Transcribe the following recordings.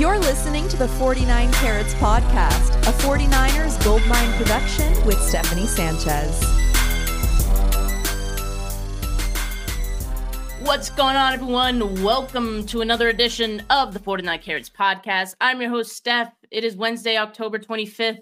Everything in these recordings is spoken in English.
You're listening to the 49 Carats Podcast, a 49ers Goldmine production with Stephanie Sanchez. What's going on, everyone? Welcome to another edition of the 49 Carats Podcast. I'm your host, Steph. It is Wednesday, October 25th.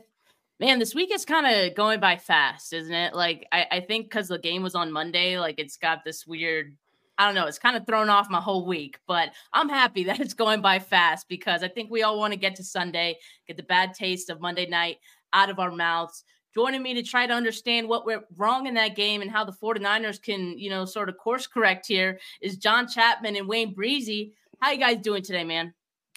Man, this week is kind of going by fast, isn't it? Like, I, I think because the game was on Monday, like, it's got this weird I don't know, it's kind of thrown off my whole week, but I'm happy that it's going by fast because I think we all want to get to Sunday, get the bad taste of Monday night out of our mouths. Joining me to try to understand what went wrong in that game and how the 49ers can, you know, sort of course correct here is John Chapman and Wayne Breezy. How you guys doing today, man?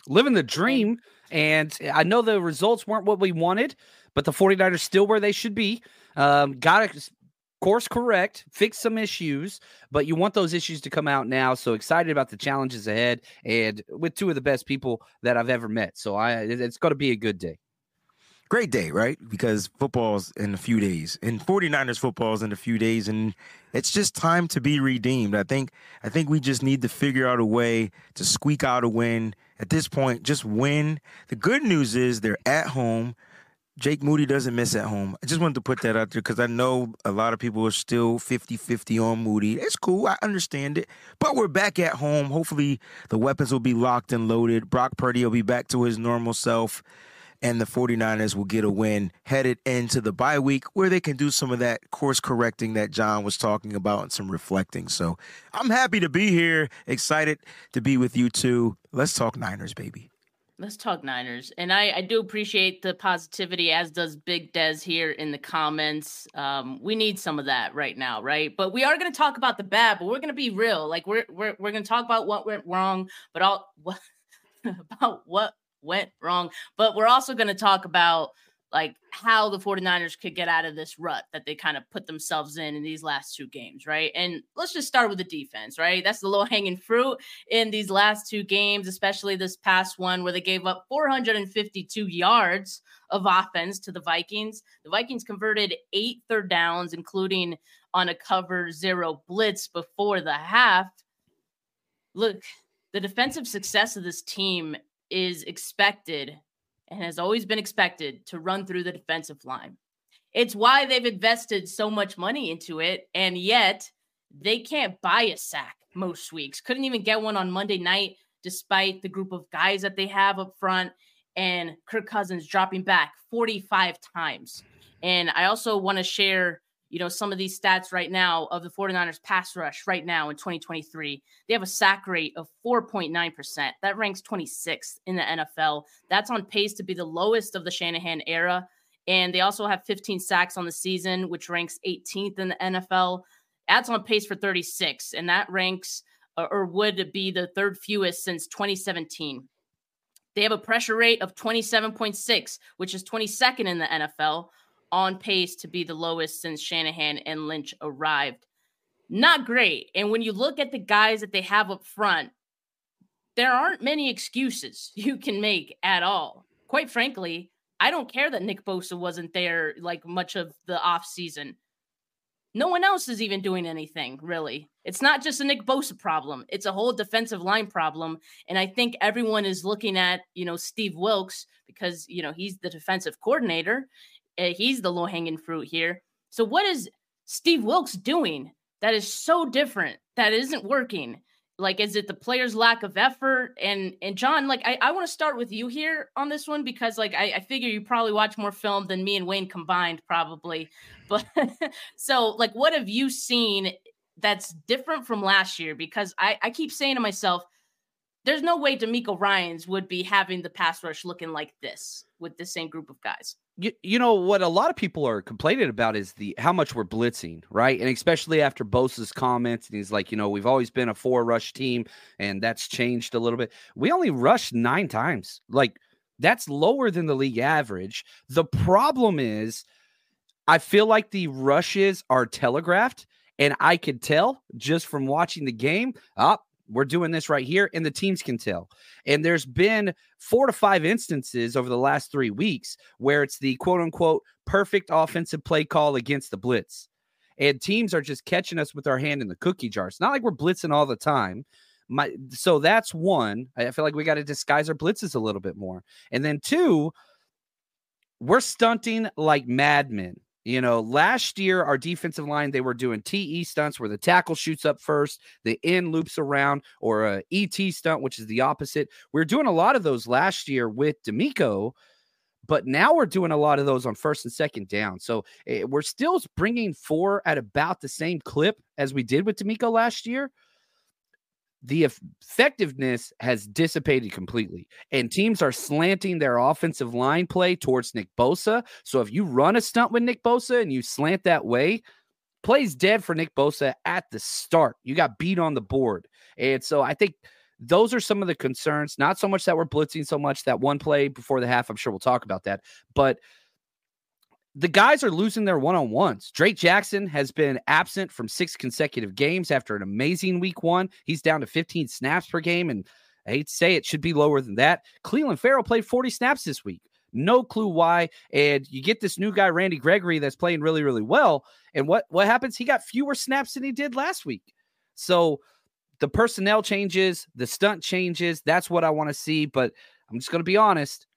Living the dream. And I know the results weren't what we wanted, but the 49ers still where they should be. Um, got to course correct, fix some issues, but you want those issues to come out now. So excited about the challenges ahead and with two of the best people that I've ever met. So I it's going to be a good day. Great day, right? Because football's in a few days. And 49ers football's in a few days and it's just time to be redeemed. I think I think we just need to figure out a way to squeak out a win. At this point, just win. The good news is they're at home. Jake Moody doesn't miss at home. I just wanted to put that out there because I know a lot of people are still 50 50 on Moody. It's cool. I understand it. But we're back at home. Hopefully, the weapons will be locked and loaded. Brock Purdy will be back to his normal self. And the 49ers will get a win headed into the bye week where they can do some of that course correcting that John was talking about and some reflecting. So I'm happy to be here. Excited to be with you too. Let's talk Niners, baby. Let's talk Niners. And I, I do appreciate the positivity, as does Big Dez here in the comments. Um, we need some of that right now, right? But we are going to talk about the bad, but we're going to be real. Like we're we're we're going to talk about what went wrong, but all what about what went wrong. But we're also going to talk about like how the 49ers could get out of this rut that they kind of put themselves in in these last two games, right? And let's just start with the defense, right? That's the low hanging fruit in these last two games, especially this past one where they gave up 452 yards of offense to the Vikings. The Vikings converted eight third downs, including on a cover zero blitz before the half. Look, the defensive success of this team is expected and has always been expected to run through the defensive line. It's why they've invested so much money into it, and yet they can't buy a sack most weeks. Couldn't even get one on Monday night, despite the group of guys that they have up front and Kirk Cousins dropping back 45 times. And I also want to share you know, some of these stats right now of the 49ers pass rush right now in 2023. They have a sack rate of 4.9%. That ranks 26th in the NFL. That's on pace to be the lowest of the Shanahan era. And they also have 15 sacks on the season, which ranks 18th in the NFL. That's on pace for 36, and that ranks or would be the third fewest since 2017. They have a pressure rate of 27.6, which is 22nd in the NFL on pace to be the lowest since Shanahan and Lynch arrived. Not great. And when you look at the guys that they have up front, there aren't many excuses you can make at all. Quite frankly, I don't care that Nick Bosa wasn't there like much of the offseason. No one else is even doing anything, really. It's not just a Nick Bosa problem. It's a whole defensive line problem. And I think everyone is looking at, you know, Steve Wilks because, you know, he's the defensive coordinator Eh, he's the low hanging fruit here. So what is Steve Wilks doing that is so different that isn't working? Like, is it the player's lack of effort? And and John, like, I, I want to start with you here on this one because like I, I figure you probably watch more film than me and Wayne combined, probably. But so like what have you seen that's different from last year? Because I, I keep saying to myself, there's no way DeMeco Ryans would be having the pass rush looking like this with the same group of guys you, you know what a lot of people are complaining about is the how much we're blitzing, right? And especially after Bosa's comments, and he's like, you know, we've always been a four rush team, and that's changed a little bit. We only rushed nine times. Like that's lower than the league average. The problem is, I feel like the rushes are telegraphed, and I could tell just from watching the game. Up, we're doing this right here, and the teams can tell. And there's been four to five instances over the last three weeks where it's the quote unquote perfect offensive play call against the blitz. And teams are just catching us with our hand in the cookie jar. It's not like we're blitzing all the time. My so that's one. I feel like we got to disguise our blitzes a little bit more. And then two, we're stunting like madmen. You know, last year our defensive line they were doing TE stunts where the tackle shoots up first, the end loops around, or a ET stunt, which is the opposite. We are doing a lot of those last year with DeMeco, but now we're doing a lot of those on first and second down. So eh, we're still bringing four at about the same clip as we did with DeMeco last year the effectiveness has dissipated completely, and teams are slanting their offensive line play towards Nick Bosa. So if you run a stunt with Nick Bosa and you slant that way, plays dead for Nick Bosa at the start. You got beat on the board. And so I think those are some of the concerns. Not so much that we're blitzing so much that one play before the half. I'm sure we'll talk about that. But the guys are losing their one on ones. Drake Jackson has been absent from six consecutive games after an amazing week one. He's down to 15 snaps per game. And I hate to say it, should be lower than that. Clelin Ferrell played 40 snaps this week. No clue why. And you get this new guy, Randy Gregory, that's playing really, really well. And what, what happens? He got fewer snaps than he did last week. So the personnel changes, the stunt changes. That's what I want to see. But I'm just going to be honest.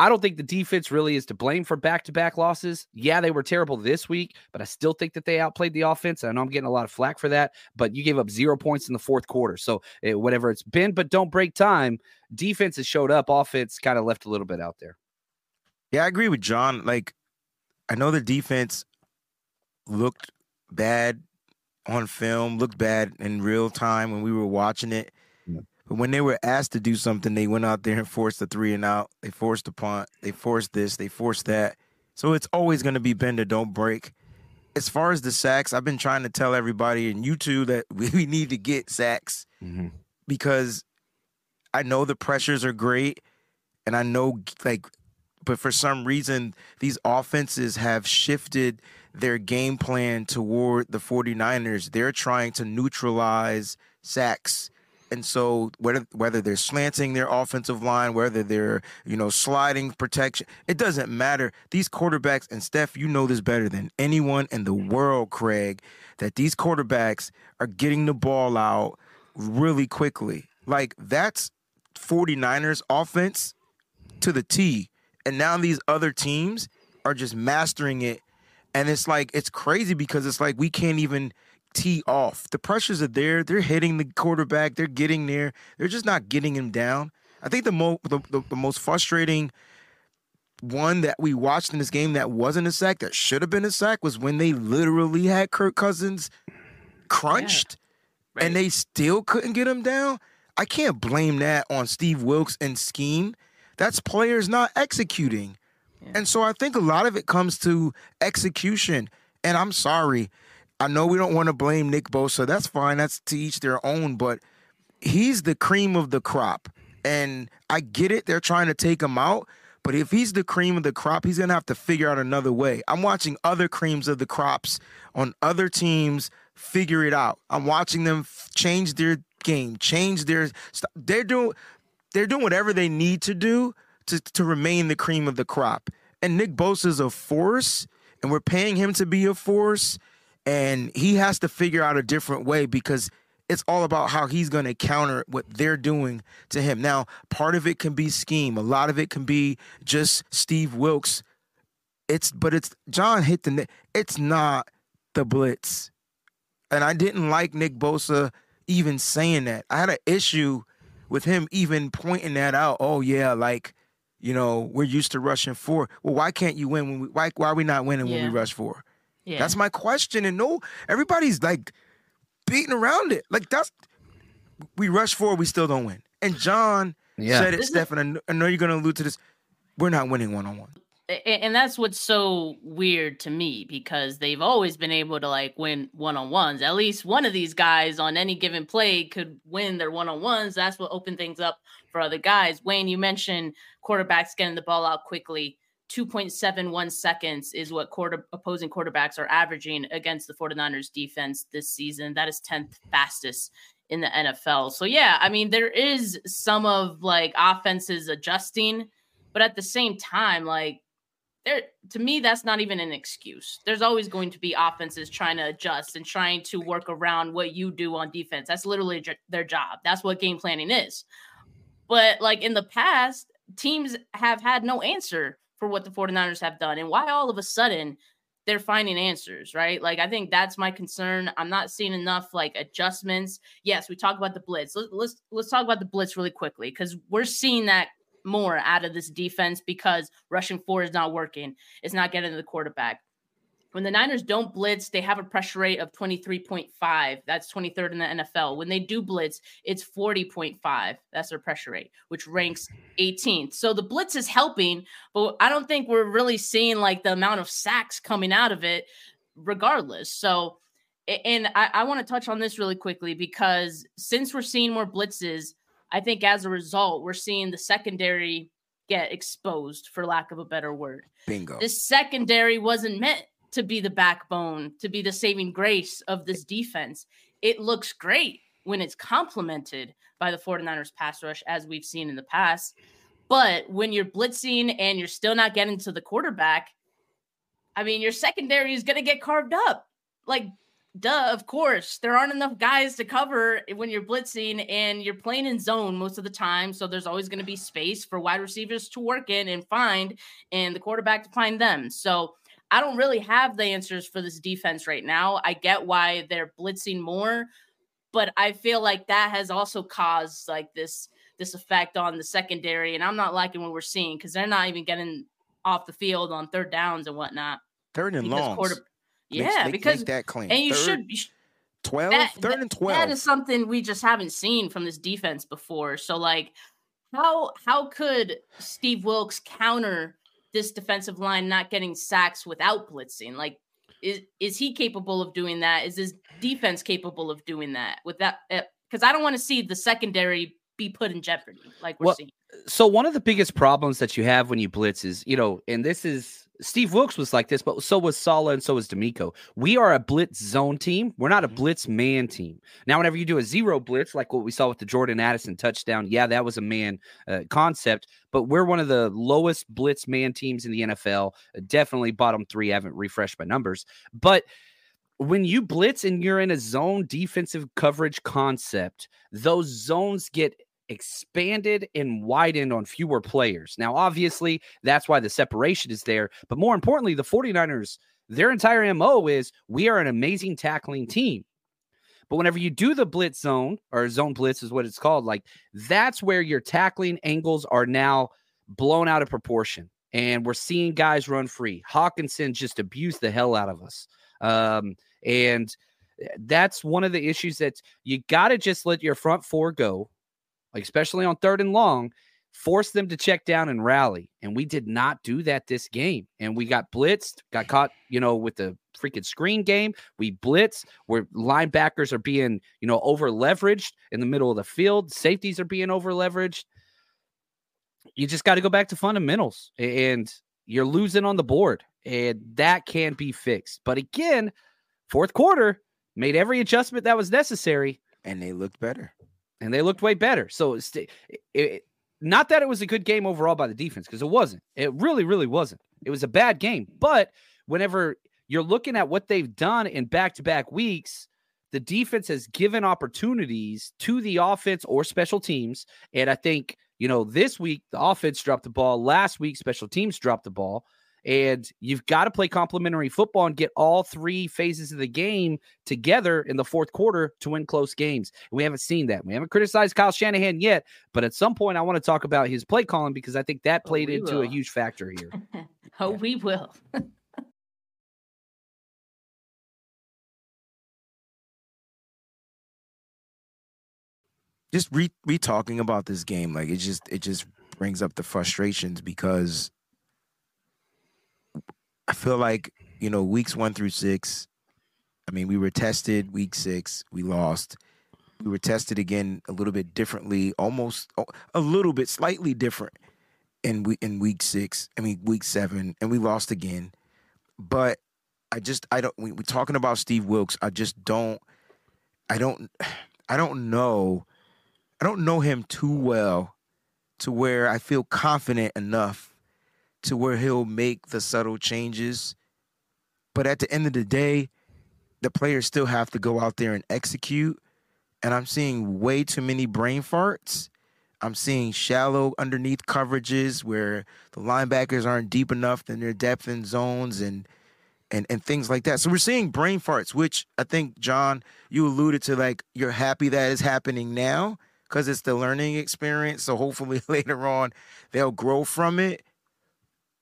I don't think the defense really is to blame for back to back losses. Yeah, they were terrible this week, but I still think that they outplayed the offense. I know I'm getting a lot of flack for that, but you gave up zero points in the fourth quarter. So it, eh, whatever it's been, but don't break time. Defense has showed up. Offense kind of left a little bit out there. Yeah, I agree with John. Like, I know the defense looked bad on film, looked bad in real time when we were watching it. But when they were asked to do something, they went out there and forced the three and out. They forced the punt. They forced this. They forced that. So it's always going to be bend or don't break. As far as the sacks, I've been trying to tell everybody and you too that we need to get sacks mm-hmm. because I know the pressures are great, and I know like, but for some reason these offenses have shifted their game plan toward the 49ers. They're trying to neutralize sacks and so whether whether they're slanting their offensive line, whether they're you know sliding protection, it doesn't matter. These quarterbacks and Steph, you know this better than anyone in the world, Craig, that these quarterbacks are getting the ball out really quickly. Like that's 49ers offense to the T. And now these other teams are just mastering it. And it's like it's crazy because it's like we can't even tee off. The pressures are there. They're hitting the quarterback. They're getting there. They're just not getting him down. I think the, mo- the, the, the most frustrating one that we watched in this game that wasn't a sack that should have been a sack was when they literally had Kirk Cousins crunched yeah. right. and they still couldn't get him down. I can't blame that on Steve Wilks and scheme. That's players not executing. Yeah. And so I think a lot of it comes to execution. And I'm sorry, I know we don't want to blame Nick Bosa. That's fine. That's to each their own. But he's the cream of the crop. And I get it. They're trying to take him out. But if he's the cream of the crop, he's going to have to figure out another way. I'm watching other creams of the crops on other teams figure it out. I'm watching them change their game, change their stuff. They're doing they're doing whatever they need to do to, to remain the cream of the crop. And Nick Bosa's a force, and we're paying him to be a force and he has to figure out a different way because it's all about how he's going to counter what they're doing to him. Now, part of it can be scheme, a lot of it can be just Steve Wilks. It's but it's John hit the it's not the blitz. And I didn't like Nick Bosa even saying that. I had an issue with him even pointing that out. Oh yeah, like you know, we're used to rushing four. Well, why can't you win when we why why are we not winning yeah. when we rush four? Yeah. That's my question. And no, everybody's like beating around it. Like that's we rush forward, we still don't win. And John yeah. said it, Stefan. I know you're gonna allude to this. We're not winning one on one. And that's what's so weird to me because they've always been able to like win one on ones. At least one of these guys on any given play could win their one on ones. That's what opened things up for other guys. Wayne, you mentioned quarterbacks getting the ball out quickly. 2.71 seconds is what quarter opposing quarterbacks are averaging against the 49ers defense this season. That is 10th fastest in the NFL. So yeah, I mean there is some of like offenses adjusting, but at the same time like there to me that's not even an excuse. There's always going to be offenses trying to adjust and trying to work around what you do on defense. That's literally their job. That's what game planning is. But like in the past, teams have had no answer for what the 49ers have done and why all of a sudden they're finding answers, right? Like I think that's my concern. I'm not seeing enough like adjustments. Yes, we talk about the blitz. Let's let's, let's talk about the blitz really quickly because we're seeing that more out of this defense because rushing four is not working. It's not getting to the quarterback. When the Niners don't blitz, they have a pressure rate of 23.5. That's 23rd in the NFL. When they do blitz, it's 40.5. That's their pressure rate, which ranks 18th. So the blitz is helping, but I don't think we're really seeing like the amount of sacks coming out of it regardless. So, and I, I want to touch on this really quickly because since we're seeing more blitzes, I think as a result, we're seeing the secondary get exposed, for lack of a better word. Bingo. This secondary wasn't meant to be the backbone, to be the saving grace of this defense. It looks great when it's complemented by the 49ers pass rush, as we've seen in the past. But when you're blitzing and you're still not getting to the quarterback, I mean, your secondary is going to get carved up. Like duh, of course, there aren't enough guys to cover when you're blitzing and you're playing in zone most of the time. So there's always going to be space for wide receivers to work in and find, and the quarterback to find them. So I don't really have the answers for this defense right now. I get why they're blitzing more, but I feel like that has also caused like this this effect on the secondary, and I'm not liking what we're seeing because they're not even getting off the field on third downs and whatnot. Third and long. Yeah, make, because make that claim. And you third, should, you should 12, that, third and 12. That is something we just haven't seen from this defense before. So like how how could Steve Wilks counter this defensive line not getting sacks without blitzing? Like is is he capable of doing that? Is his defense capable of doing that with that? Because eh, I don't want to see the secondary be put in jeopardy like we're well, seeing. So one of the biggest problems that you have when you blitz is, you know, and this is Steve Wilks was like this, but so was Saleh and so was DeMeco. We are a blitz zone team. We're not a mm-hmm. blitz man team. Now, whenever you do a zero blitz, like what we saw with the Jordan Addison touchdown, yeah, that was a man uh, concept, but we're one of the lowest blitz man teams in the NFL. Definitely bottom three. I haven't refreshed my numbers, but when you blitz and you're in a zone defensive coverage concept, those zones get expanded and widened on fewer players. Now, obviously, that's why the separation is there. But more importantly, the 49ers, their entire MO is we are an amazing tackling team. But whenever you do the blitz zone or zone blitz is what it's called, like that's where your tackling angles are now blown out of proportion. And we're seeing guys run free. Hockenson just abused the hell out of us. Um, and eh, that's one of the issues that you got to just let your front four go like especially on third and long, force them to check down and rally. And we did not do that this game. And we got blitzed, got caught, you know, with the freaking screen game. We blitz where linebackers are being, you know, over leveraged in the middle of the field. Safeties are being over leveraged. You just got to go back to fundamentals and you're losing on the board. And that can be fixed. But again, fourth quarter made every adjustment that was necessary. And they looked better and they looked way better. So it, it, not that it was a good game overall by the defense because it wasn't. It really, really wasn't. It was a bad game. But whenever you're looking at what they've done in back-to-back weeks, the defense has given opportunities to the offense or special teams. And I think, you know, this week the offense dropped the ball. Last week, special teams dropped the ball. And you've got to play complementary football and get all three phases of the game together in the fourth quarter to win close games. We haven't seen that. We haven't criticized Kyle Shanahan yet, but at some point, I want to talk about his play calling because I think that oh, played oh, into will. a huge factor here. oh, we will. just re re talking about this game, like it just it just brings up the frustrations because I feel like, you know, weeks one through six, I mean, we were tested week six, we lost. We were tested again a little bit differently, almost a little bit slightly different in we in week six. I mean week seven, and we lost again. But I just I don't. We, we're talking about Steve Wilks. I just don't. I don't. I don't know. I don't know him too well to where I feel confident enough to where he'll make the subtle changes. But at the end of the day, the players still have to go out there and execute. And I'm seeing way too many brain farts. I'm seeing shallow underneath coverages where the linebackers aren't deep enough in their depth in zones and and and things like that. So we're seeing brain farts, which I think John, you alluded to like you're happy that is happening now because it's the learning experience. So hopefully later on they'll grow from it.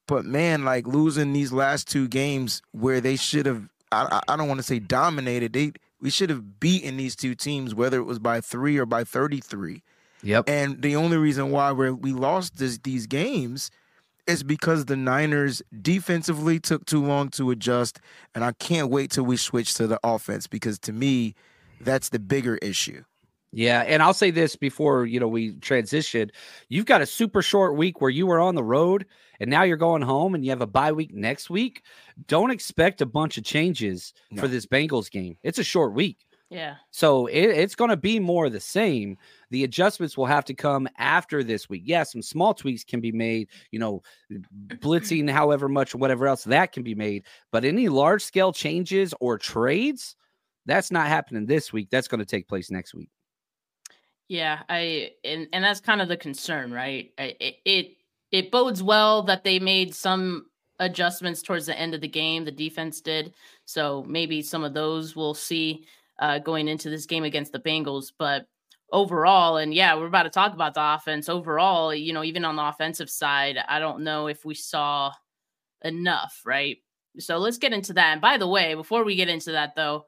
But man, like losing these last two games where they should have I, I don't want to say dominated. They we should have beaten these two teams, whether it was by three or by 33. Yep. And the only reason why we we lost this, these games is because the Niners defensively took too long to adjust. And I can't wait till we switch to the offense because to me, that's the bigger issue. Yeah, and I'll say this before you know we transition. You've got a super short week where you were on the road, and now you're going home, and you have a bye week next week. Don't expect a bunch of changes no. for this Bengals game. It's a short week. Yeah. So it, it's going to be more of the same. The adjustments will have to come after this week. Yeah, some small tweaks can be made, you know, blitzing however much, whatever else that can be made. But any large scale changes or trades, that's not happening this week. That's going to take place next week. Yeah, I and and that's kind of the concern, right? It it it bodes well that they made some adjustments towards the end of the game. The defense did, so maybe some of those we'll see uh, going into this game against the Bengals. But overall, and yeah, we're about to talk about the offense. Overall, you know, even on the offensive side, I don't know if we saw enough, right? So let's get into that. And by the way, before we get into that, though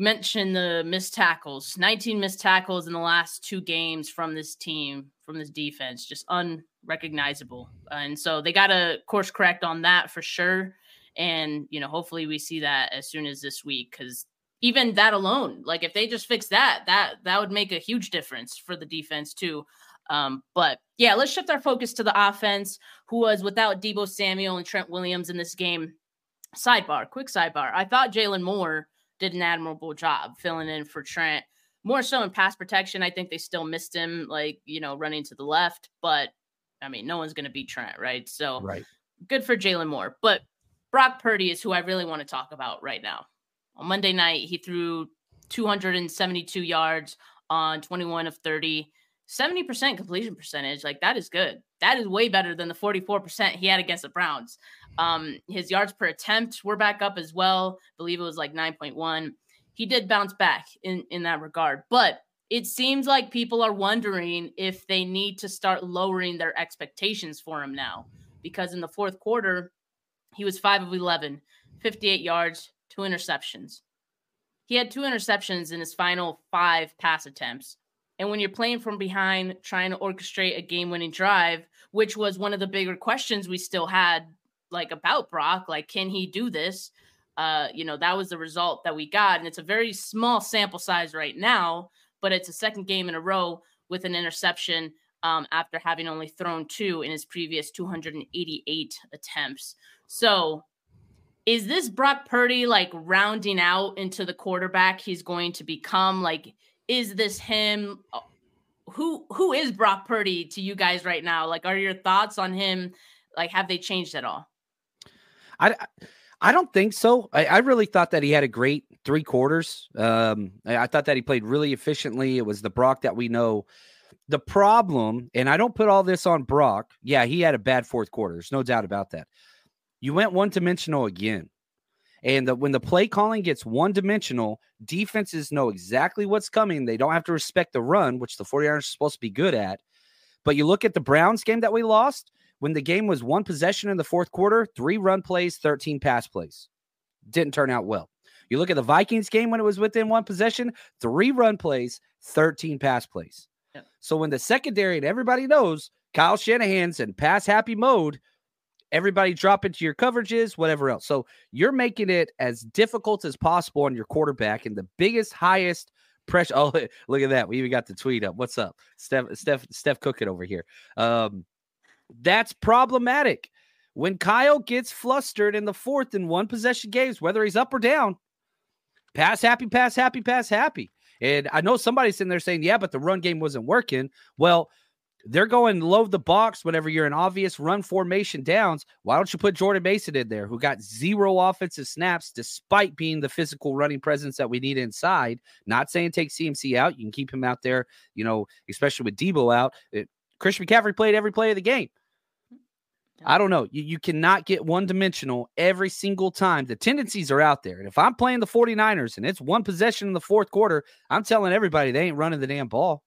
mention the missed tackles 19 missed tackles in the last two games from this team from this defense just unrecognizable. And so they got to course correct on that for sure. And you know hopefully we see that as soon as this week because even that alone like if they just fix that that that would make a huge difference for the defense too. Um, but yeah let's shift our focus to the offense who was without Deebo samuel and trent williams in this game. Sidebar quick sidebar. I thought Jaylon moore did an admirable job filling in for Trent. More so in pass protection, I think they still missed him, like you know, running to the left. But I mean, no one's going to beat Trent, right? So, right, good for Jaylon Moore. But Brock Purdy is who I really want to talk about right now. On Monday night, he threw 272 yards on 21 of 30, 70% completion percentage. Like that is good. That is way better than the 44% he had against the Browns. Um, his yards per attempt were back up as well. I believe it was like 9.1. He did bounce back in, in that regard, but it seems like people are wondering if they need to start lowering their expectations for him now. Because in the fourth quarter, he was 5 of 11, 58 yards, two interceptions. He had two interceptions in his final five pass attempts. And when you're playing from behind, trying to orchestrate a game winning drive, which was one of the bigger questions we still had like about Brock, like can he do this? Uh, you know, that was the result that we got. And it's a very small sample size right now, but it's a second game in a row with an interception um, after having only thrown two in his previous 288 attempts. So, is this Brock Purdy like rounding out into the quarterback he's going to become? Like, is this him? Who who is Brock Purdy to you guys right now? Like, are your thoughts on him? Like, have they changed at all? I I don't think so. I, I really thought that he had a great three quarters. Um, I, I thought that he played really efficiently. It was the Brock that we know. The problem, and I don't put all this on Brock. Yeah, he had a bad fourth quarter. There's no doubt about that. You went one dimensional again. And the, when the play calling gets one dimensional, defenses know exactly what's coming. They don't have to respect the run, which the 49ers are supposed to be good at. But you look at the Browns game that we lost, when the game was one possession in the fourth quarter, three run plays, 13 pass plays. Didn't turn out well. You look at the Vikings game when it was within one possession, three run plays, 13 pass plays. Yep. So when the secondary and everybody knows Kyle Shanahan's in pass happy mode, everybody drop into your coverages, whatever else. So you're making it as difficult as possible on your quarterback and the biggest, highest pressure. Oh, look at that. We even got the tweet up. What's up? Steph, Steph, Steph cooking over here. Um, that's problematic. When Kyle gets flustered in the fourth in one possession games, whether he's up or down, pass happy, pass happy, pass happy. And I know somebody's sitting there saying, yeah, but the run game wasn't working. Well, they're going load the box whenever you're in obvious run formation downs. Why don't you put Jordan Mason in there, who got zero offensive snaps despite being the physical running presence that we need inside? Not saying take CMC out. You can keep him out there, you know, especially with Deebo out. It, Christian McCaffrey played every play of the game. I don't know. You, you cannot get one dimensional every single time. The tendencies are out there. And if I'm playing the 49ers and it's one possession in the fourth quarter, I'm telling everybody they ain't running the damn ball.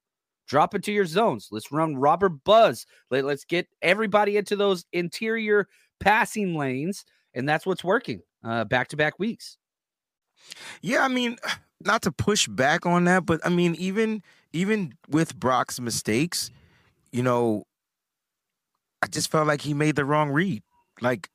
Drop into your zones. Let's run robber buzz. Let, let's get everybody into those interior passing lanes. And that's what's working back to back weeks. Yeah, I mean, not to push back on that, but I mean, even even with Brock's mistakes, you know, I just felt like he made the wrong read. Like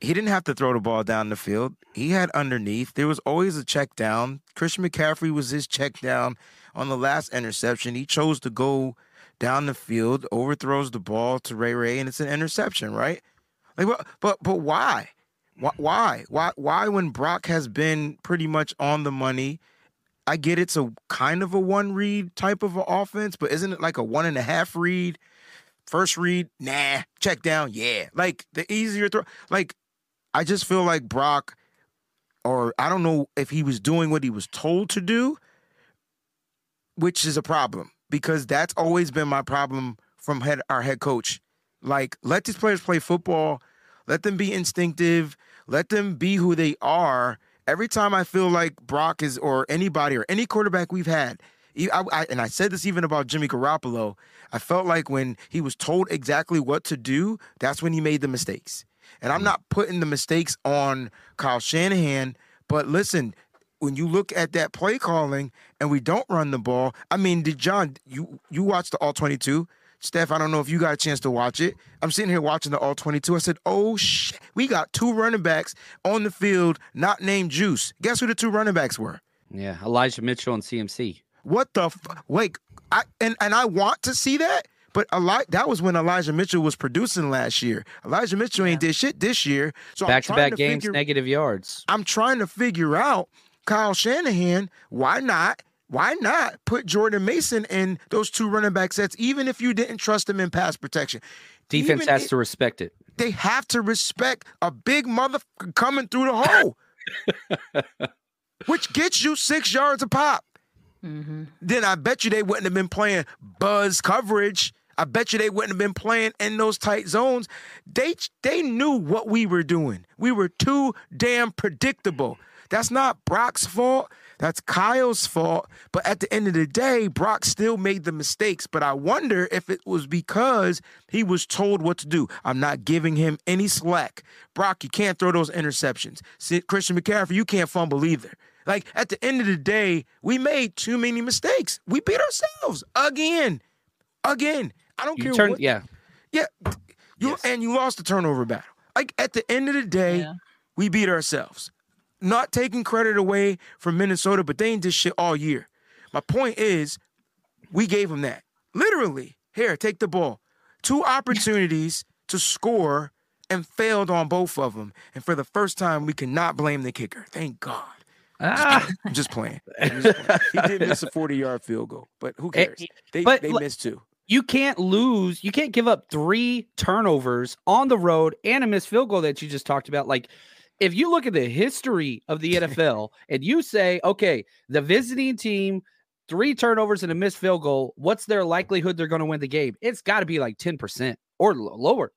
he didn't have to throw the ball down the field. He had underneath. There was always a check down. Christian McCaffrey was his check down on the last interception. He chose to go down the field, overthrows the ball to Ray Ray, and it's an interception, right? Like, but but, but why? Why? Why? Why? When Brock has been pretty much on the money, I get it's a kind of a one read type of an offense, but isn't it like a one and a half read? First read, nah. Check down, yeah. Like the easier throw. Like I just feel like Brock, or I don't know if he was doing what he was told to do, which is a problem because that's always been my problem from head our head coach. Like, let these players play football, let them be instinctive, let them be who they are. Every time I feel like Brock is, or anybody, or any quarterback we've had, I, I, and I said this even about Jimmy Garoppolo, I felt like when he was told exactly what to do, that's when he made the mistakes. And I'm mm. not putting the mistakes on Kyle Shanahan, but listen, when you look at that play calling and we don't run the ball, I mean, did John you you watched the all 22? Steph, I don't know if you got a chance to watch it. I'm sitting here watching the all 22. I said, "Oh shit, we got two running backs on the field not named Juice." Guess who the two running backs were? Yeah, Elijah Mitchell and CMC. What the f- wait, I and and I want to see that, but a Eli- that was when Elijah Mitchell was producing last year. Elijah Mitchell ain't did shit this year. So back to back games, figure, negative yards. I'm trying to figure out Kyle Shanahan, why not? Why not put Jordan Mason in those two running back sets, even if you didn't trust him in pass protection? Defense even has to respect it. They have to respect a big mother coming through the hole, which gets you six yards a pop. Mm-hmm. Then I bet you they wouldn't have been playing buzz coverage. I bet you they wouldn't have been playing in those tight zones. They they knew what we were doing. We were too damn predictable. That's not Brock's fault. That's Kyle's fault. But at the end of the day, Brock still made the mistakes. But I wonder if it was because he was told what to do. I'm not giving him any slack. Brock, you can't throw those interceptions. Christian McCaffrey, you can't fumble either. Like at the end of the day, we made too many mistakes. We beat ourselves again, again. I don't you care. Turn, what, yeah, yeah. You yes. and you lost the turnover battle. Like at the end of the day, yeah. we beat ourselves not taking credit away from Minnesota, but they ain't did shit all year. My point is, we gave them that. Literally, here, take the ball. Two opportunities to score and failed on both of them. And for the first time, we cannot blame the kicker. Thank God. Ah. I'm just playing. I'm just playing. he did miss a 40 yard field goal, but who cares? They, but, they missed two. You can't lose. You can't give up three turnovers on the road and a missed field goal that you just talked about. Like, if you look at the history of the NFL and you say, okay, the visiting team, three turnovers and a missed field goal, what's their likelihood they're going to win the game? It's got to be like 10% or lower.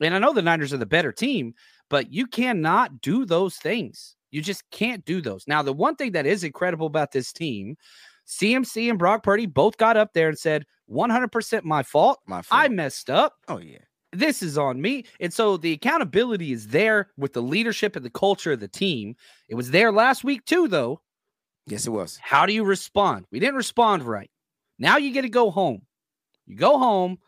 And I know the Niners are the better team, but you cannot do those things. You just can't do those. Now, the one thing that is incredible about this team, CMC and Brock Purdy both got up there and said, 100% my fault. My fault. I messed up. Oh, yeah this is on me. And so the accountability is there with the leadership and the culture of the team. It was there last week too, though. Yes, it was. How do you respond? We didn't respond right. Now you get to go home. You go home.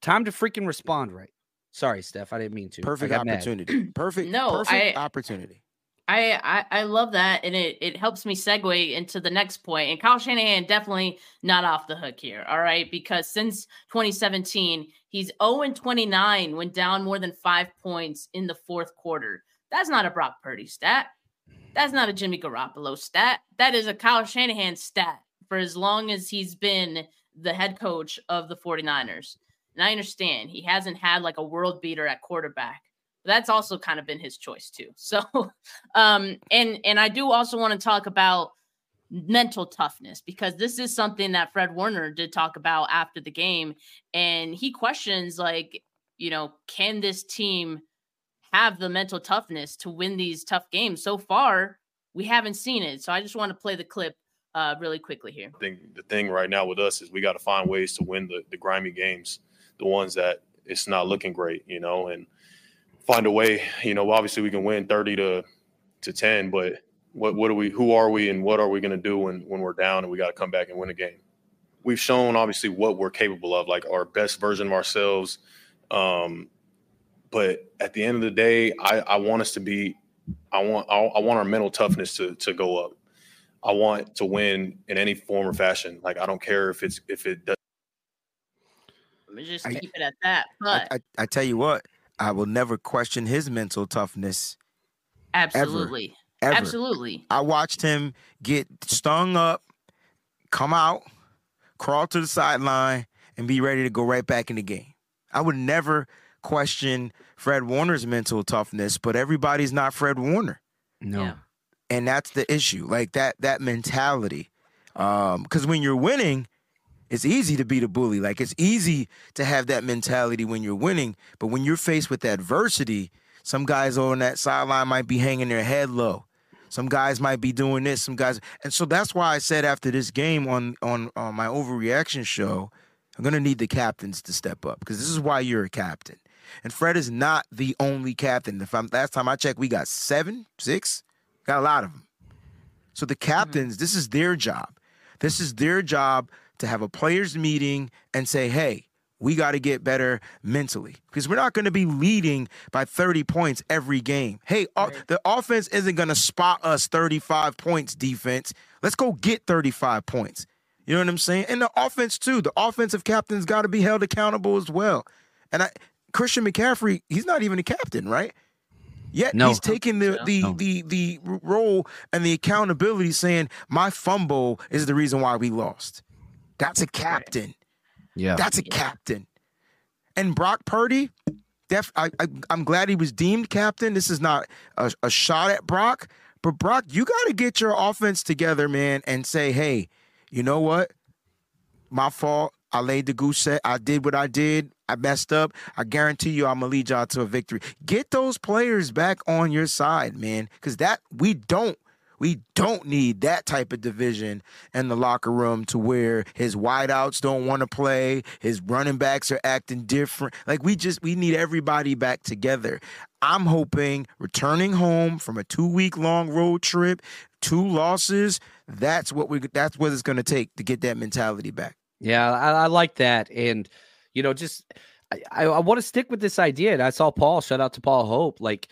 Time to freaking respond right. Sorry, Steph. I didn't mean to. Perfect opportunity. Perfect. No, perfect I, opportunity. I, I, I love that, and it it helps me segue into the next point. And Kyle Shanahan definitely not off the hook here, all right? Because since 2017, he's 0 and 29 when down more than five points in the fourth quarter. That's not a Brock Purdy stat. That's not a Jimmy Garoppolo stat. That is a Kyle Shanahan stat for as long as he's been the head coach of the 49ers. And I understand he hasn't had like a world beater at quarterback. That's also kind of been his choice too. So um and and I do also want to talk about mental toughness because this is something that Fred Warner did talk about after the game and he questions like you know can this team have the mental toughness to win these tough games so far we haven't seen it so I just want to play the clip uh, really quickly here. I think the thing right now with us is we got to find ways to win the, the grimy games, the ones that it's not looking great, you know, and find a way. You know, obviously we can win thirty to to ten, but what what are we? Who are we, and what are we going to do when when we're down and we got to come back and win a game? We've shown obviously what we're capable of, like our best version of ourselves. Um, but at the end of the day, I, I want us to be. I want I, I want our mental toughness to to go up. I want to win in any form or fashion. Like I don't care if it's if it does. Let me just I, keep it at that. But I, I, I, tell you what, I will never question his mental toughness. Absolutely. Ever, ever. Absolutely. I watched him get stung up, come out, crawl to the sideline, and be ready to go right back in the game. I would never question Fred Warner's mental toughness, but everybody's not Fred Warner. No. Yeah and that's the issue like that that mentality um because when you're winning it's easy to be the bully like it's easy to have that mentality when you're winning but when you're faced with adversity some guys on that sideline might be hanging their head low some guys might be doing this some guys and so that's why i said after this game on on, on my overreaction show i'm going to need the captains to step up because this is why you're a captain and fred is not the only captain if i'm last time i checked we got seven six Got a lot of them. So the captains, mm-hmm. this is their job. This is their job to have a players meeting and say, "Hey, we got to get better mentally because we're not going to be leading by 30 points every game. Hey, right. the offense isn't going to spot us 35 points defense. Let's go get 35 points. You know what I'm saying? And the offense too. The offensive captain's got to be held accountable as well. And I Christian McCaffrey, he's not even a captain, right? Yet no. he's taking the the, no. the the role and the accountability, saying my fumble is the reason why we lost. That's a captain. Yeah, that's a captain. And Brock Purdy, def, I, I am glad he was deemed captain. This is not a, a shot at Brock, but Brock, you got to get your offense together, man, and say, hey, you know what? My fault. I laid the goose set. I did what I did. I messed up. I guarantee you I'm gonna lead y'all to a victory. Get those players back on your side, man. Cause that we don't we don't need that type of division in the locker room to where his wideouts don't want to play, his running backs are acting different. Like we just we need everybody back together. I'm hoping returning home from a two week long road trip, two losses. That's what we. That's what it's going to take to get that mentality back. Yeah, I, I like that, and you know, just I, I, want to stick with this idea. And I saw Paul, shout out to Paul Hope. Like,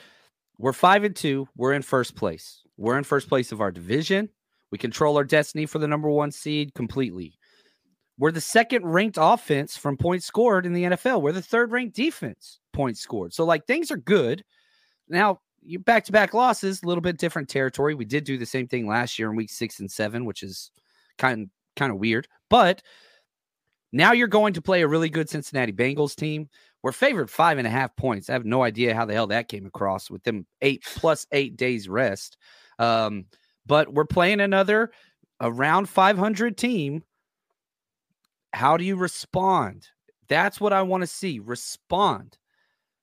we're five and two, we're in first place. We're in first place of our division. We control our destiny for the number one seed completely. We're the second ranked offense from points scored in the NFL. We're the third ranked defense points scored. So, like, things are good. Now, you back to back losses, a little bit different territory. We did do the same thing last year in week six and seven, which is kind kind of weird. But now you're going to play a really good Cincinnati Bengals team. We're favored five and a half points. I have no idea how the hell that came across with them eight plus eight days rest. Um, but we're playing another around 500 team. How do you respond? That's what I want to see. Respond.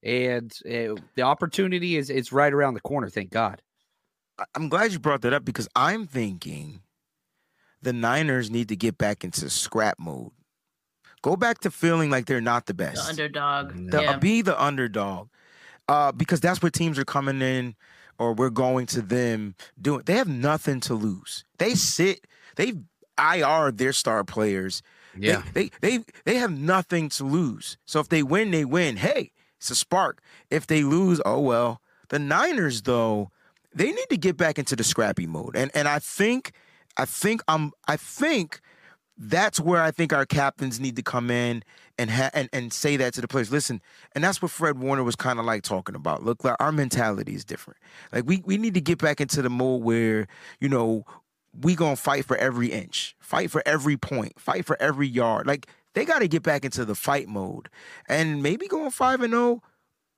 And uh, the opportunity is it's right around the corner. Thank God. I'm glad you brought that up because I'm thinking the Niners need to get back into scrap mode. Go back to feeling like they're not the best. The underdog. The, yeah. Be the underdog. Uh, because that's where teams are coming in or we're going to them doing. They have nothing to lose. They sit, they IR their star players. Yeah. They, they they they have nothing to lose. So if they win, they win. Hey, it's a spark. If they lose, oh well. The Niners, though, they need to get back into the scrappy mode. And and I think I think I'm I think that's where I think our captains need to come in and ha- and and say that to the players. Listen, and that's what Fred Warner was kind of like talking about. Look, like our mentality is different. Like we we need to get back into the mode where you know we gonna fight for every inch, fight for every point, fight for every yard. Like they got to get back into the fight mode, and maybe going five and zero.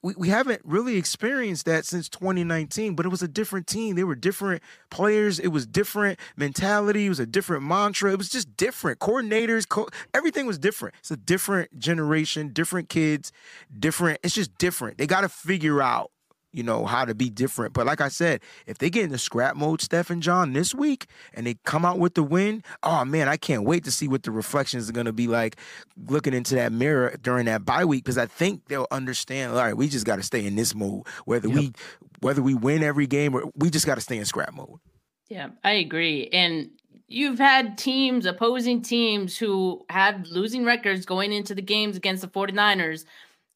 We, we haven't really experienced that since 2019, but it was a different team. They were different players. It was different mentality. It was a different mantra. It was just different. Coordinators, co- everything was different. It's a different generation, different kids, different. It's just different. They got to figure out you know, how to be different. But like I said, if they get into scrap mode, Steph and John, this week, and they come out with the win, oh man, I can't wait to see what the reflections are going to be like looking into that mirror during that bye week because I think they'll understand. All right, we just got to stay in this mode, whether yep. we whether we win every game or we just got to stay in scrap mode. Yeah, I agree. And you've had teams, opposing teams who had losing records going into the games against the 49ers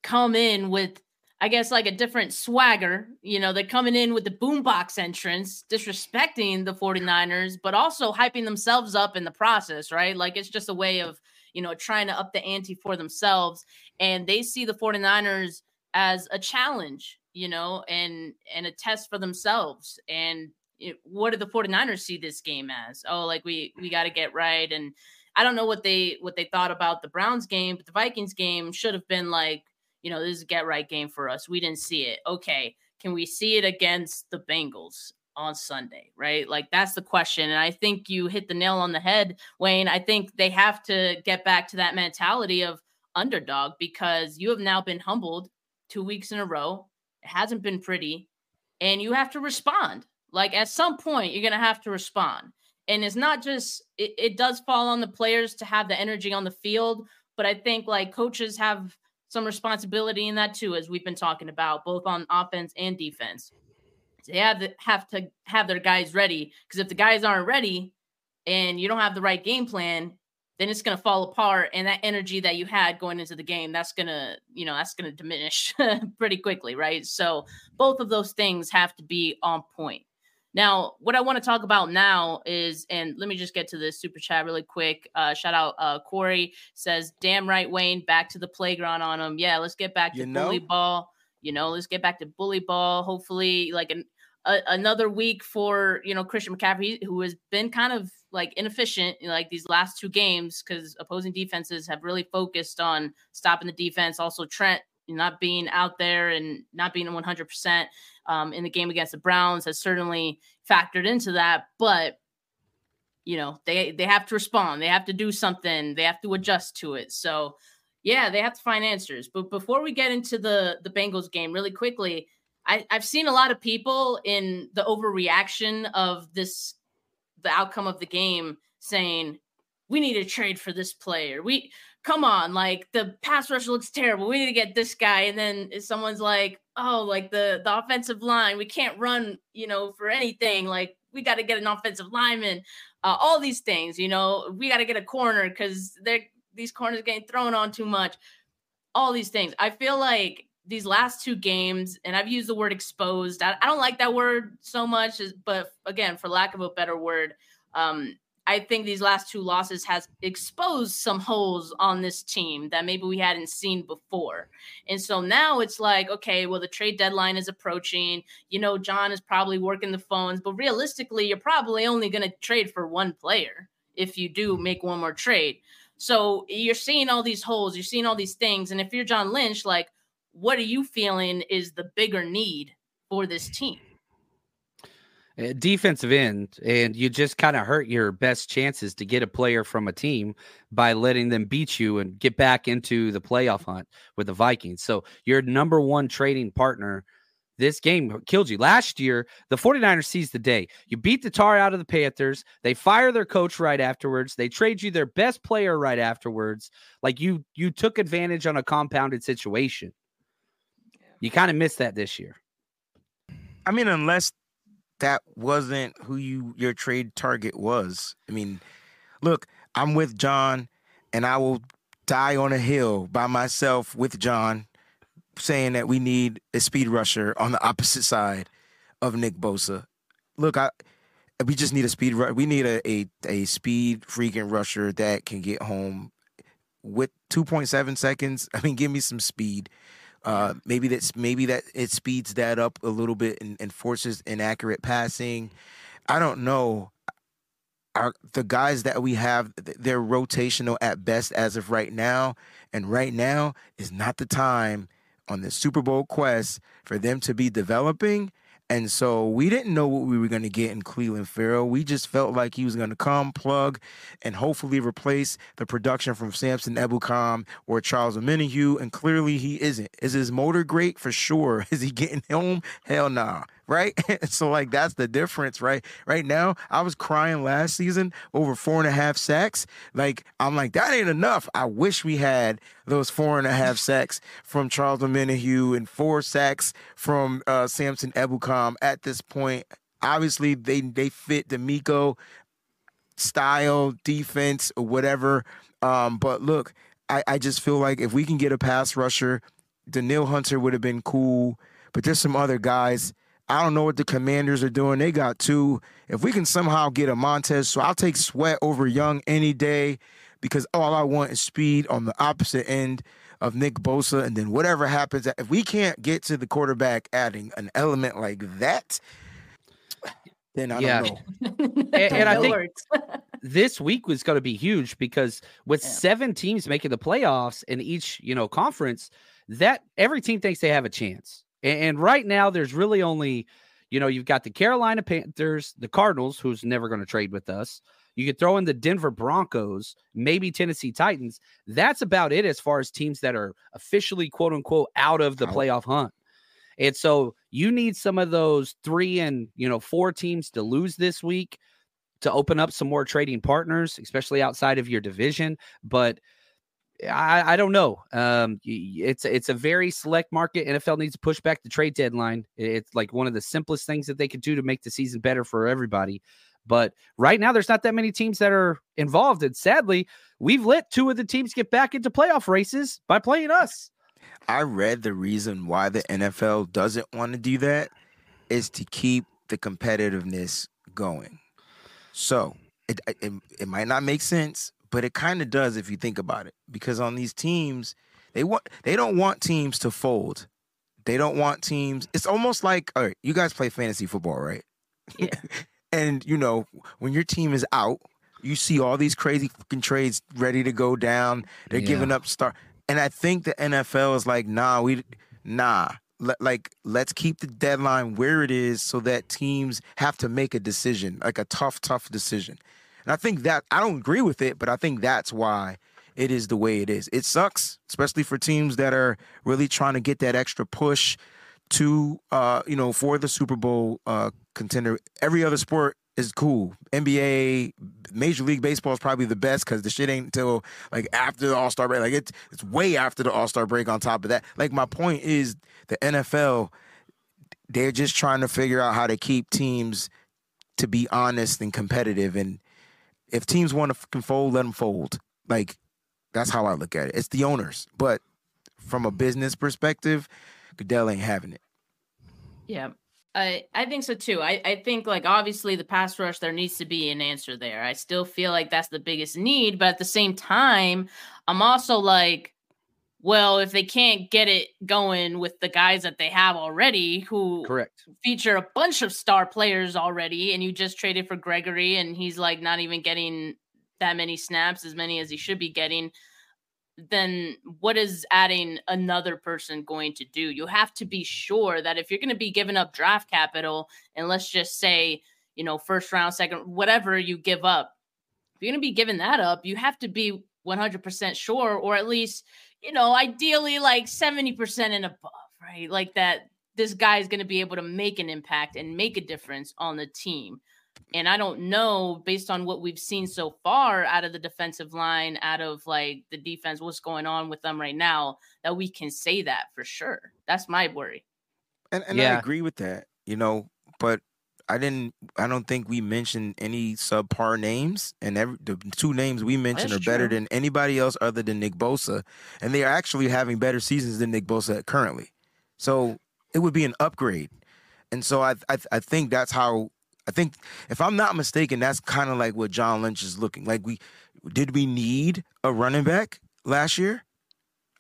come in with I guess like a different swagger. You know, they're coming in with the boombox entrance, disrespecting the 49ers, but also hyping themselves up in the process, right? Like it's just a way of, you know, trying to up the ante for themselves. And they see the 49ers as a challenge, you know, and and a test for themselves. And it, what do the 49ers see this game as? Oh, like we we got to get right and I don't know what they what they thought about the Browns game, but the Vikings game should have been like you know, this is a get right game for us. We didn't see it. Okay. Can we see it against the Bengals on Sunday? Right. Like that's the question. And I think you hit the nail on the head, Wayne. I think they have to get back to that mentality of underdog because you have now been humbled two weeks in a row. It hasn't been pretty. And you have to respond. Like at some point, you're going to have to respond. And it's not just, it, it does fall on the players to have the energy on the field. But I think like coaches have some responsibility in that too, as we've been talking about, both on offense and defense. They have to have to have their guys ready because if the guys aren't ready and you don't have the right game plan, then it's going to fall apart and that energy that you had going into the game that's going to you know that's going to diminish pretty quickly right so both of those things have to be on point now, what I want to talk about now is, and let me just get to this super chat really quick. Uh, shout out uh, Corey says, "Damn right, Wayne, back to the playground on him. Yeah, let's get back to you know? bully ball. You know, let's get back to bully ball. Hopefully, like an, a, another week for you know Christian McCaffrey, who has been kind of like inefficient in like these last two games because opposing defenses have really focused on stopping the defense. Also, Trent not being out there and not being 100% um, in the game against the Browns has certainly factored into that. But you know they they have to respond. They have to do something. They have to adjust to it. So yeah, they have to find answers. But before we get into the the Bengals game, really quickly, I, I've seen a lot of people in the overreaction of this the outcome of the game saying we need to trade for this player. We come on, like the pass rush looks terrible. We need to get this guy. And then someone's like, oh, like the the offensive line, we can't run, you know, for anything. Like we got to get an offensive lineman. Uh, all these things, you know, we got to get a corner because they're these corners getting thrown on too much. All these things. I feel like these last two games, and I've used the word exposed. I, I don't like that word so much, but again, for lack of a better word, um, I think these last two losses has exposed some holes on this team that maybe we hadn't seen before. And so now it's like, okay, well, the trade deadline is approaching. You know, John is probably working the phones, but realistically, you're probably only going to trade for one player if you do make one more trade. So you're seeing all these holes, you're seeing all these things. And if you're John Lynch, like, what are you feeling is the bigger need for this team? Eh, defensive end, and you just kind of hurt your best chances to get a player from a team by letting them beat you and get back into the playoff hunt with the Vikings. So your number one trading partner this game killed you. Last year, the 49ers seized the day. You beat the tar out of the Panthers. They fire their coach right afterwards. They trade you their best player right afterwards. Like you you took advantage on a compounded situation. You kind of missed that this year. I mean, unless that wasn't who you your trade target was. I mean, look, I'm with John, and I will die on a hill by myself with John, saying that we need a speed rusher on the opposite side of Nick Bosa. Look, I we just need a speed we need a, a a speed freaking rusher that can get home with 2.7 seconds. I mean, give me some speed. Uh, maybe that's maybe that it speeds that up a little bit and, and forces inaccurate passing. I don't know. our the guys that we have they're rotational at best as of right now and right now is not the time on the Super Bowl quest for them to be developing and so we didn't know what we were going to get in Clelin Ferrell. We just felt like he was going to come, plug, and hopefully replace the production from Samson Ebukam or Charles Omenihu. And clearly he isn't. Is his motor great? For sure. Is he getting home? Hell nah right? so like that's the difference, right? Right now, I was crying last season over four and a half sacks. Like I'm like that ain't enough. I wish we had those four and a half sacks from Charles Omenihu and four sacks from uh, Samson Ebukam. At this point, obviously they they fit DeMeco style defense or whatever. Um, but look, I, I just feel like if we can get a pass rusher, Danielle Hunter would have been cool. But there's some other guys I don't know what the commanders are doing. They got two. If we can somehow get a Montez, so I'll take Sweat over Young any day because all I want is speed on the opposite end of Nick Bosa. And then whatever happens, if we can't get to the quarterback adding an element like that, then I yeah. don't know. and, and I think this week was going to be huge because with yeah. seven teams making the playoffs in each, you know, conference, that every team thinks they have a chance. And, and right now, there's really only, you know, you've got the Carolina Panthers, the Cardinals, who's never going to trade with us. You could throw in the Denver Broncos, maybe Tennessee Titans. That's about it as far as teams that are officially, quote unquote, out of the playoff hunt. And so you need some of those three and, you know, four teams to lose this week to open up some more trading partners, especially outside of your division. But I, I don't know. Um, it's it's a very select market. NFL needs to push back the trade deadline. It's like one of the simplest things that they could do to make the season better for everybody. But right now, there's not that many teams that are involved, and sadly, we've let two of the teams get back into playoff races by playing us. I read the reason why the NFL doesn't want to do that is to keep the competitiveness going. So it, it, it might not make sense, but it kind of does if you think about it because on these teams they want they don't want teams to fold. They don't want teams it's almost like all right you guys play fantasy football right? Yeah. And you know when your team is out you see all these crazy fucking trades ready to go down. They're yeah. giving up star and i think the nfl is like nah we nah like let's keep the deadline where it is so that teams have to make a decision like a tough tough decision and I think that I don't agree with it, but I think that's why it is the way it is. It sucks, especially for teams that are really trying to get that extra push to uh, you know, for the Super Bowl uh contender. Every other sport is cool. NBA, Major League Baseball is probably the best because the shit ain't until like after the All Star break. Like it's it's way after the All Star break. On top of that, like my point is the NFL, they're just trying to figure out how to keep teams to be honest and competitive. And if teams want to fold, let them fold. Like that's how I look at it. It's the owners, but from a business perspective, Goodell ain't having it. Yeah. I, I think so too. I, I think like obviously the pass rush there needs to be an answer there. I still feel like that's the biggest need, but at the same time, I'm also like well, if they can't get it going with the guys that they have already, who correct feature a bunch of star players already, and you just traded for Gregory, and he's like not even getting that many snaps, as many as he should be getting, then what is adding another person going to do? You have to be sure that if you're going to be giving up draft capital, and let's just say, you know, first round, second, whatever you give up, if you're going to be giving that up, you have to be 100% sure, or at least you know, ideally like 70% and above, right? Like that this guy is going to be able to make an impact and make a difference on the team. And I don't know, based on what we've seen so far out of the defensive line, out of like the defense, what's going on with them right now, that we can say that for sure. That's my worry. And, and yeah. I agree with that, you know, but I didn't. I don't think we mentioned any subpar names, and every, the two names we mentioned That's are better than anybody else other than Nick Bosa, and they are actually having better seasons than Nick Bosa currently. So it would be an upgrade, and so I I, I think that's how. I think if I'm not mistaken, that's kind of like what John Lynch is looking like. We did we need a running back last year?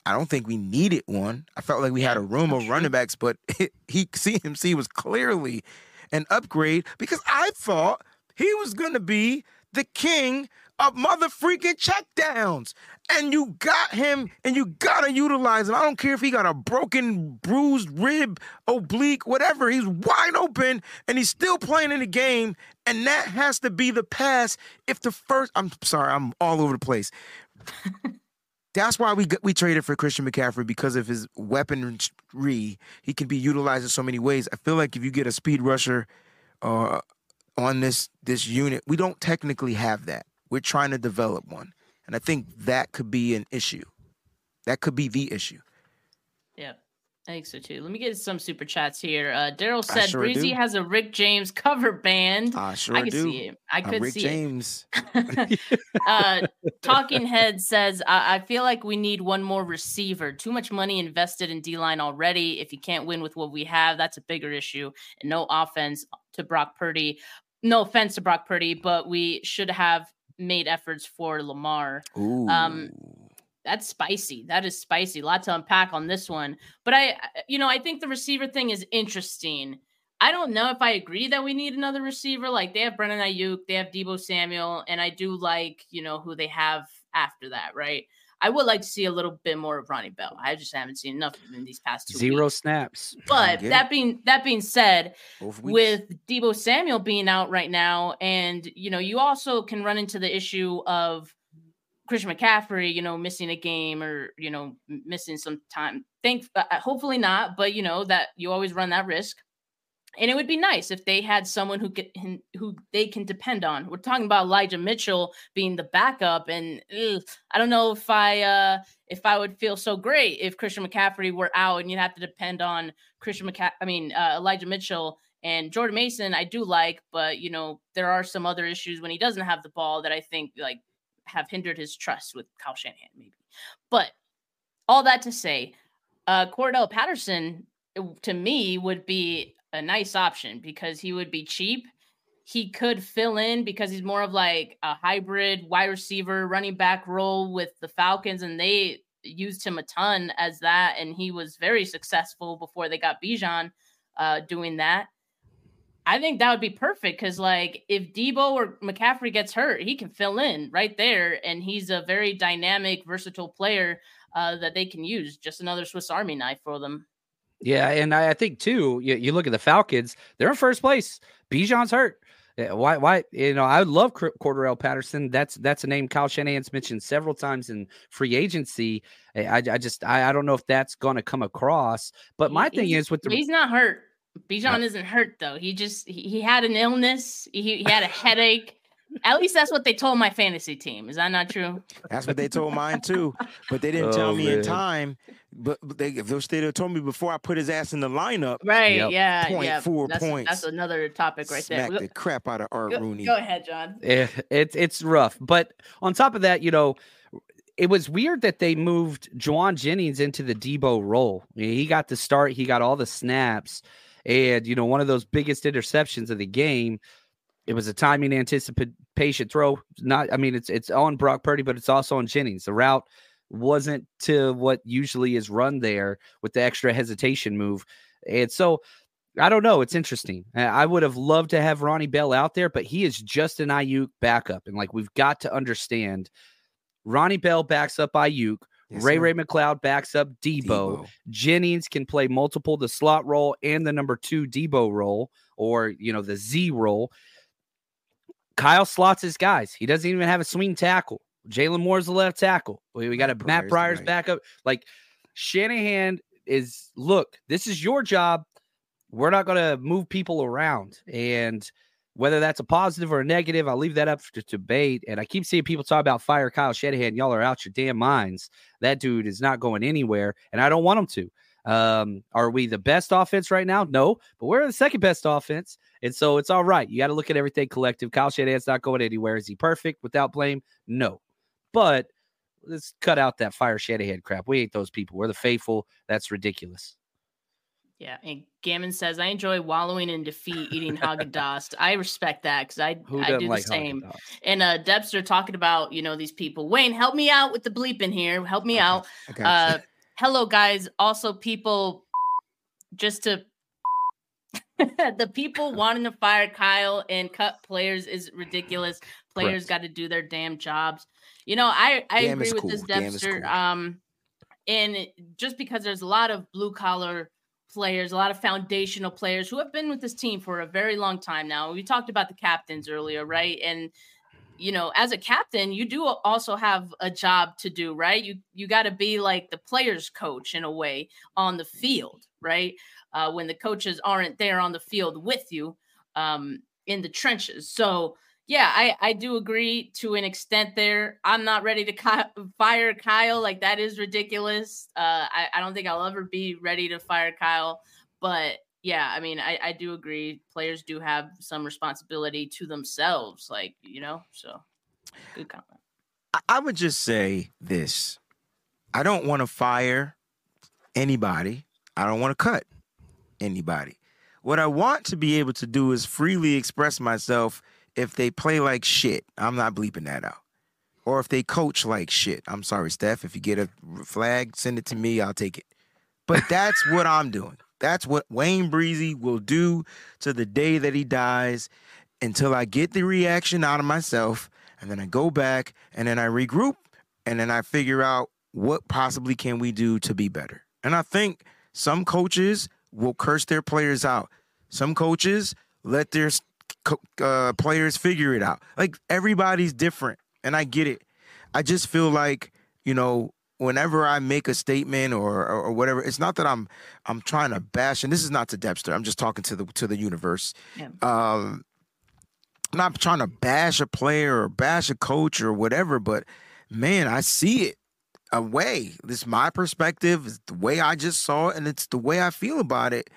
I don't think we needed one. I felt like we had a room of running backs, but it, he CMC was clearly an upgrade because I thought he was going to be the king of mother freaking checkdowns. And you got him and you gotta utilize him. I don't care if he got a broken, bruised rib, oblique, whatever. He's wide open and he's still playing in the game. And that has to be the pass if the first I'm sorry, I'm all over the place. That's why we we traded for Christian McCaffrey because of his weaponry. He can be utilized in so many ways. I feel like if you get a speed rusher uh, on this this unit, we don't technically have that. We're trying to develop one. And I think that could be an issue. That could be the issue. Yeah, I think so too. Let me get some super chats here. Uh, Daryl said sure Breezy do. has a Rick James cover band. I sure I can do. see it. I could see James. it. uh, Talking Head says, I-, I feel like we need one more receiver. Too much money invested in D line already. If you can't win with what we have, that's a bigger issue. And no offense to Brock Purdy. No offense to Brock Purdy, but we should have made efforts for Lamar. Ooh. Um, that's spicy. That is spicy. A lot to unpack on this one. But I, you know, I think the receiver thing is interesting. I don't know if I agree that we need another receiver. Like they have Brandon Aiyuk, they have Deebo Samuel, and I do like, you know, who they have after that, right? I would like to see a little bit more of Ronnie Bell. I just haven't seen enough of him in these past two Zero weeks. snaps. But that being that being said, with Deebo Samuel being out right now, and you know, you also can run into the issue of Christian McCaffrey, you know, missing a game or you know, missing some time. Think, uh, hopefully not, but you know that you always run that risk. And it would be nice if they had someone who could who they can depend on. We're talking about Elijah Mitchell being the backup, and ugh, I don't know if I uh if I would feel so great if Christian McCaffrey were out and you'd have to depend on Christian McCaffrey. I mean uh, Elijah Mitchell and Jordan Mason. I do like, but you know there are some other issues when he doesn't have the ball that I think like have hindered his trust with Kyle Shanahan, maybe. But all that to say, uh, Cordarrelle Patterson uh, to me would be a nice option because he would be cheap. He could fill in because he's more of like a hybrid wide receiver, running back role with the Falcons, and they used him a ton as that, and he was very successful before they got Bijan uh, doing that. I think that would be perfect because, like, if Deebo or McCaffrey gets hurt, he can fill in right there, and he's a very dynamic, versatile player uh, that they can use. Just another Swiss Army knife for them. Yeah, and I, I think too. You, you look at the Falcons; they're in first place. Bijan's hurt. Why? Why? You know, I love Cor- Cordarrelle Patterson. That's that's a name Kyle Shanahan's mentioned several times in free agency. I, I I just I, I don't know if that's going to come across. But my He- thing is with the he's not hurt. Bijan isn't hurt though. He just he, he had an illness. He, he had a headache. At least that's what they told my fantasy team. Is that not true? That's what they told mine too, but they didn't Oh, tell me in time. But, but they, if they'd have told me before I put his ass in the lineup, Right. Yep. Yeah. Point yeah. four that's, points. That's another topic right there. smack Go, the crap out of Art go- Rooney. go ahead, John. Eh, it's it's rough. But on top of that, you know, it was weird that they moved Jauan Jennings into the Deebo role. He got the start, he got all the snaps, and you know, one of those biggest interceptions of the game. It was a timing anticipation throw. Not, I mean, it's it's on Brock Purdy, but it's also on Jennings. The route wasn't to what usually is run there with the extra hesitation move, and so I don't know. It's interesting. I would have loved to have Ronnie Bell out there, but he is just an Aiyuk backup. And like we've got to understand Ronnie Bell backs up Aiyuk. Yes, Ray sir. Ray McCloud backs up Deebo. Deebo. Jennings can play multiple the slot role and the number two Deebo role, or you know, the Z role. Kyle slots his guys. He doesn't even have a swing tackle. Jaylon Moore's the left tackle. We, we got a Matt Pryor's right. backup. Like Shanahan is look, this is your job. We're not going to move people around. And whether that's a positive or a negative, I'll leave that up to debate. And I keep seeing people talk about fire Kyle Shanahan. Y'all are out your damn minds. That dude is not going anywhere, and I don't want him to. Um, are we the best offense right now? No, but we're the second best offense. And so it's all right. You got to look at everything collective. Kyle Shanahan's not going anywhere. Is he perfect without blame? No. But let's cut out that fire Shanahan crap. We ain't those people. We're the faithful. That's ridiculous. Yeah, and Gammon says I enjoy wallowing in defeat, eating Haagen Dazs. I respect that because I I do like the same. Haagen-Dazs? And uh, Debster talking about you know these people. Wayne, help me out with the bleep in here. Help me Okay, out. Got Uh, hello guys. Also, people, just to the people wanting to fire Kyle and cut players is ridiculous. Players got to do their damn jobs. You know, I I Damn agree with cool. this Debster. cool. Um, and just because there's a lot of blue collar players, a lot of foundational players who have been with this team for a very long time now. We talked about the captains earlier, right? And you know, as a captain, you do also have a job to do, right? You you got to be like the players' coach in a way on the field, right? Uh, when the coaches aren't there on the field with you um, in the trenches. So yeah, I I do agree to an extent there. I'm not ready to ki- fire Kyle. Like that is ridiculous. Uh, I I don't think I'll ever be ready to fire Kyle, but yeah, I mean, I, I do agree. Players do have some responsibility to themselves, like you know. So, good comment. I- I would just say this. I don't want to fire anybody. I don't want to cut anybody. What I want to be able to do is freely express myself if they play like shit. I'm not bleeping that out. Or if they coach like shit. I'm sorry, Steph. If you get a flag, send it to me. I'll take it. But that's what I'm doing. That's what Wayne Breezy will do to the day that he dies until I get the reaction out of myself. And then I go back and then I regroup and then I figure out what possibly can we do to be better. And I think some coaches will curse their players out. Some coaches let their uh, players figure it out. Like everybody's different, and I get it. I just feel like you know, whenever I make a statement or, or or whatever, it's not that I'm I'm trying to bash. And this is not to Debster. I'm just talking to the to the universe. Yeah. Um, I'm not trying to bash a player or bash a coach or whatever, but man, I see it a way. This is my perspective. It's the way I just saw it, and it's the way I feel about it.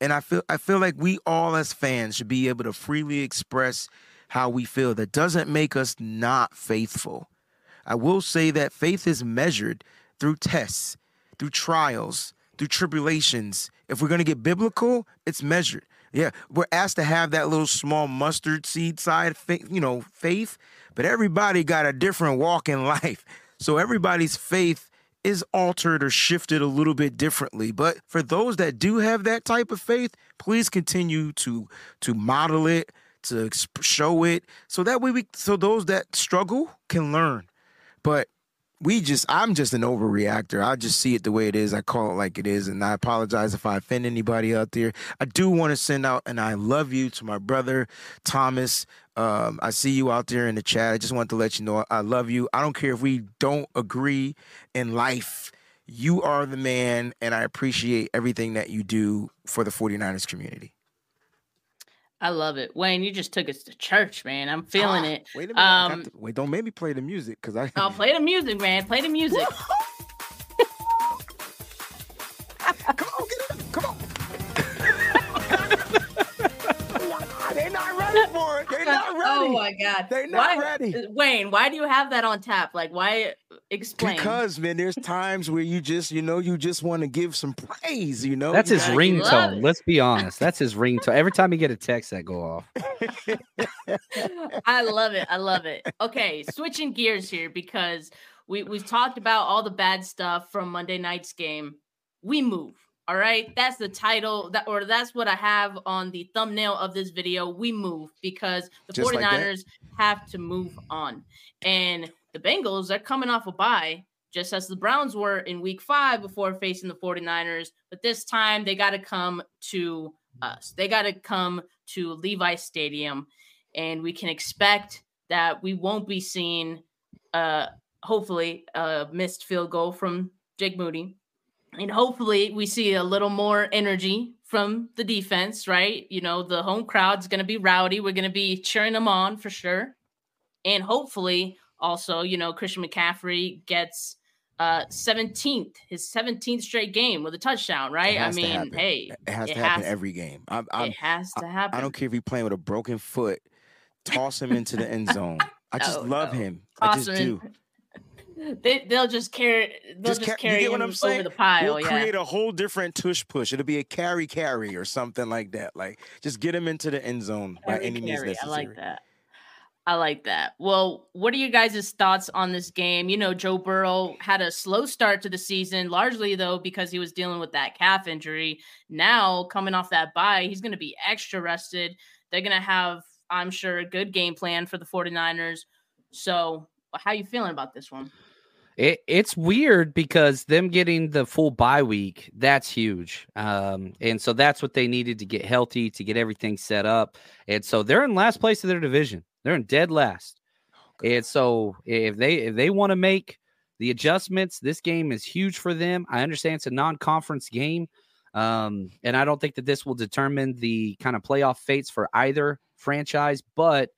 And I feel I feel like we all as fans should be able to freely express how we feel. That doesn't make us not faithful. I will say that faith is measured through tests, through trials, through tribulations. If we're going to get biblical, it's measured. Yeah, we're asked to have that little small mustard seed side, you know, faith, but everybody got a different walk in life. So everybody's faith is altered or shifted a little bit differently. But for those that do have that type of faith, please continue to to model it, to show it, so that way we so those that struggle can learn. But we just I'm just an overreactor. I just see it the way it is. I call it like it is, and I apologize if I offend anybody out there. I do want to send out and I love you to my brother Thomas. Um, I see you out there in the chat. I just want to let you know I love you. I don't care if we don't agree in life. You are the man, and I appreciate everything that you do for the 49ers community. I love it, Wayne. You just took us to church, man. I'm feeling Ah, it. Wait a minute. Um, to- wait, don't make me play the music because I. Oh, play the music, man. Play the music. Come on, get it. Come on. They're not ready for it. They're not ready. Oh my god. They're not Why- ready. Wayne, why do you have that on tap? Like, why? Explain. Because man, there's times where you just, you know, you just want to give some praise. You know, That's You his Yeah, gotta- you love ringtone. Let's be honest. That's his ringtone. Every time you get a text, that go off. I love it. I love it. Okay, switching gears here because we we've talked about all the bad stuff from Monday night's game. We move. All right, that's the title that or that's what I have on the thumbnail of this video. We move because the Just 49ers have to move on. And the Bengals, they're coming off a bye just as the Browns were in week 5 before facing the 49ers, but this time they got to come to us. They got to come to Levi Stadium and we can expect that we won't be seeing uh hopefully a missed field goal from Jake Moody. And hopefully we see a little more energy from the defense, right? You know, the home crowd's going to be rowdy. We're going to be cheering them on for sure. And hopefully also, you know, Christian McCaffrey gets uh 17th, his 17th straight game with a touchdown, right? I mean, hey, it has it to happen has- every game. I'm, I'm, it has to happen. I don't care if he's playing with a broken foot. Toss him into the end zone. I just No, love no. him. I just him do. in. They they'll just carry they'll just, you carry get what him I'm saying? over the pile. We'll yeah. create a whole different tush push. It'll be a carry carry or something like that. Like just get him into the end zone by Carry, any means carry. I like that. I like that. Well, what are you guys' thoughts on this game? You know, Joe Burrow had a slow start to the season, largely though because he was dealing with that calf injury. Now, coming off that bye, he's going to be extra rested. They're going to have, I'm sure, a good game plan for the 49ers. So, how you feeling about this one? It, it's weird because them getting the full bye week, that's huge. Um, and so that's what they needed to get healthy, to get everything set up. And so they're in last place of their division. They're in dead last. And so if they if they want to make the adjustments, this game is huge for them. I understand it's a non-conference game. Um, and I don't think that this will determine the kind of playoff fates for either franchise, but